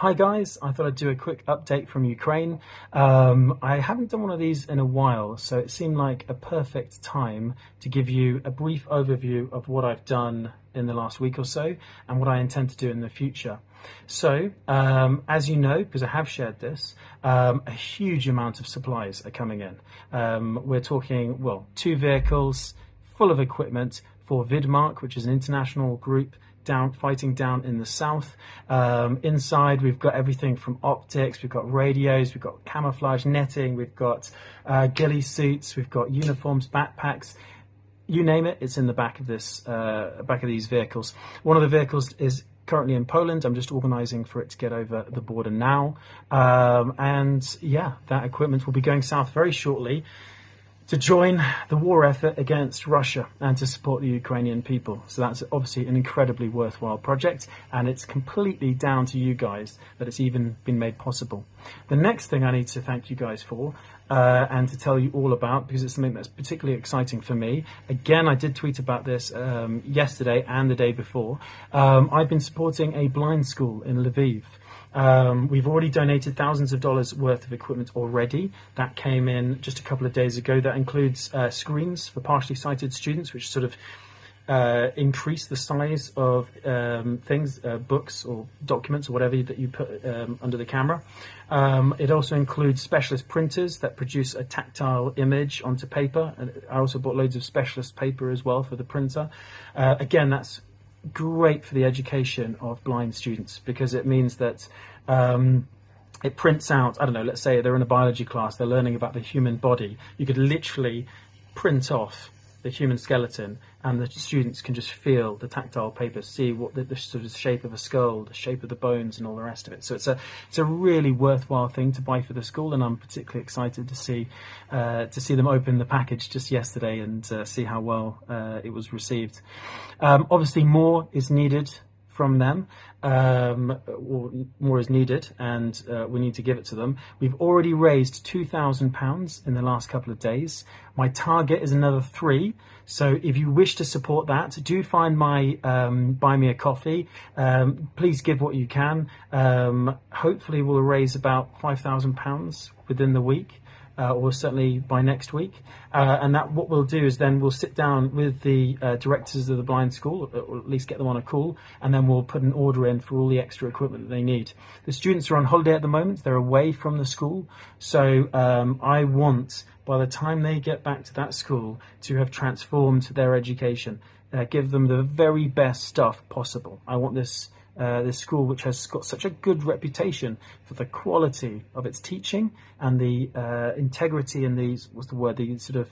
Hi guys, I thought I'd do a quick update from Ukraine. Um, I haven't done one of these in a while, so it seemed like a perfect time to give you a brief overview of what I've done in the last week or so and what I intend to do in the future. So, um, as you know, because I have shared this, um, a huge amount of supplies are coming in. Um, we're talking, well, two vehicles full of equipment for Vidmark, which is an international group down fighting down in the south. Um, inside, we've got everything from optics, we've got radios, we've got camouflage netting, we've got uh, ghillie suits, we've got uniforms, backpacks. You name it, it's in the back of this uh, back of these vehicles. One of the vehicles is currently in Poland. I'm just organising for it to get over the border now. Um, and yeah, that equipment will be going south very shortly to join the war effort against Russia and to support the Ukrainian people. So that's obviously an incredibly worthwhile project, and it's completely down to you guys that it's even been made possible. The next thing I need to thank you guys for uh, and to tell you all about because it's something that's particularly exciting for me. Again, I did tweet about this um, yesterday and the day before. Um, I've been supporting a blind school in Lviv. Um, we've already donated thousands of dollars worth of equipment already. That came in just a couple of days ago. That includes uh, screens for partially sighted students, which sort of uh, increase the size of um, things, uh, books or documents or whatever that you put um, under the camera. Um, it also includes specialist printers that produce a tactile image onto paper. And I also bought loads of specialist paper as well for the printer. Uh, again, that's great for the education of blind students because it means that um, it prints out, I don't know, let's say they're in a biology class, they're learning about the human body. You could literally print off the human skeleton, and the students can just feel the tactile paper, see what the, the, sort of shape of a skull, the shape of the bones, and all the rest of it. So it's a it's a really worthwhile thing to buy for the school, and I'm particularly excited to see uh, to see them open the package just yesterday and uh, see how well uh, it was received. Um, obviously, more is needed from them, um, or more is needed, and uh, we need to give it to them. We've already raised £2,000 in the last couple of days. My target is another three. So if you wish to support that, do find my um, Buy Me a Coffee. Um, please give what you can. Um, hopefully, we'll raise about £5,000 within the week uh, or certainly by next week. Uh, and that what we'll do is then we'll sit down with the uh, directors of the blind school, or at least get them on a call, and then we'll put an order in for all the extra equipment that they need. The students are on holiday at the moment; they're away from the school, so um, I want by the time they get back to that school to have transformed their education. Uh, give them the very best stuff possible. I want this uh, this school, which has got such a good reputation for the quality of its teaching and the uh, integrity and the what's the word the sort of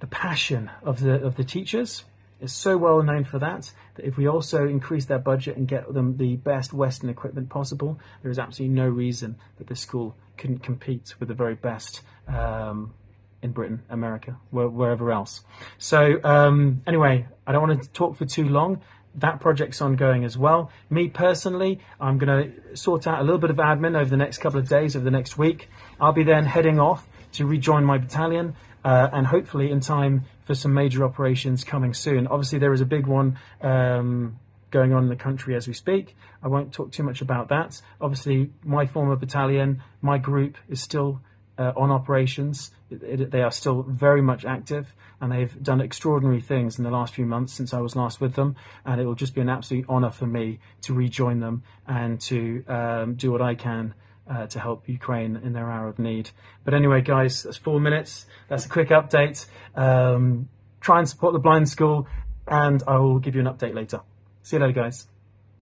the passion of the of the teachers is so well known for that that if we also increase their budget and get them the best Western equipment possible, there is absolutely no reason that this school couldn't compete with the very best um, in Britain, America, wherever else. So um, anyway, I don't want to talk for too long that project's ongoing as well. Me personally, I'm going to sort out a little bit of admin over the next couple of days, over the next week. I'll be then heading off to rejoin my battalion uh, and hopefully in time for some major operations coming soon. Obviously, there is a big one um, going on in the country as we speak. I won't talk too much about that. Obviously, my former battalion, my group is still uh, on operations. It, it, they are still very much active and they've done extraordinary things in the last few months since I was last with them. And it will just be an absolute honour for me to rejoin them and to um, do what I can. Uh, to help Ukraine in their hour of need. But anyway, guys, that's four minutes. That's a quick update. Um, try and support the blind school, and I will give you an update later. See you later, guys.